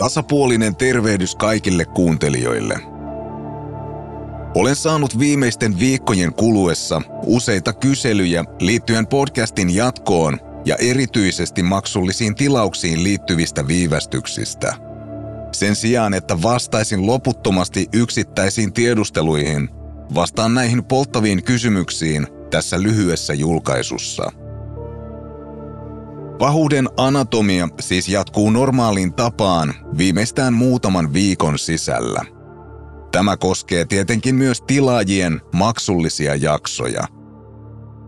Tasapuolinen tervehdys kaikille kuuntelijoille. Olen saanut viimeisten viikkojen kuluessa useita kyselyjä liittyen podcastin jatkoon ja erityisesti maksullisiin tilauksiin liittyvistä viivästyksistä. Sen sijaan, että vastaisin loputtomasti yksittäisiin tiedusteluihin, vastaan näihin polttaviin kysymyksiin tässä lyhyessä julkaisussa – Pahuuden anatomia siis jatkuu normaaliin tapaan viimeistään muutaman viikon sisällä. Tämä koskee tietenkin myös tilaajien maksullisia jaksoja.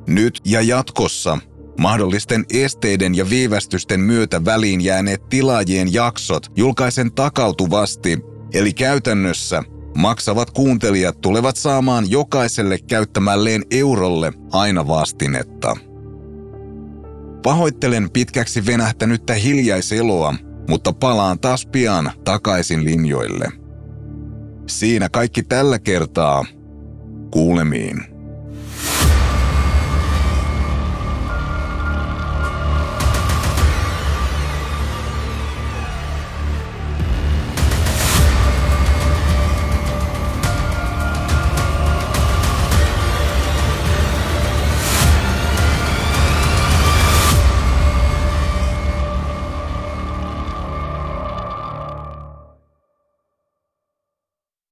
Nyt ja jatkossa mahdollisten esteiden ja viivästysten myötä väliin jääneet tilaajien jaksot julkaisen takautuvasti, eli käytännössä maksavat kuuntelijat tulevat saamaan jokaiselle käyttämälleen eurolle aina vastinetta. Pahoittelen pitkäksi venähtänyttä hiljaiseloa, mutta palaan taas pian takaisin linjoille. Siinä kaikki tällä kertaa. Kuulemiin.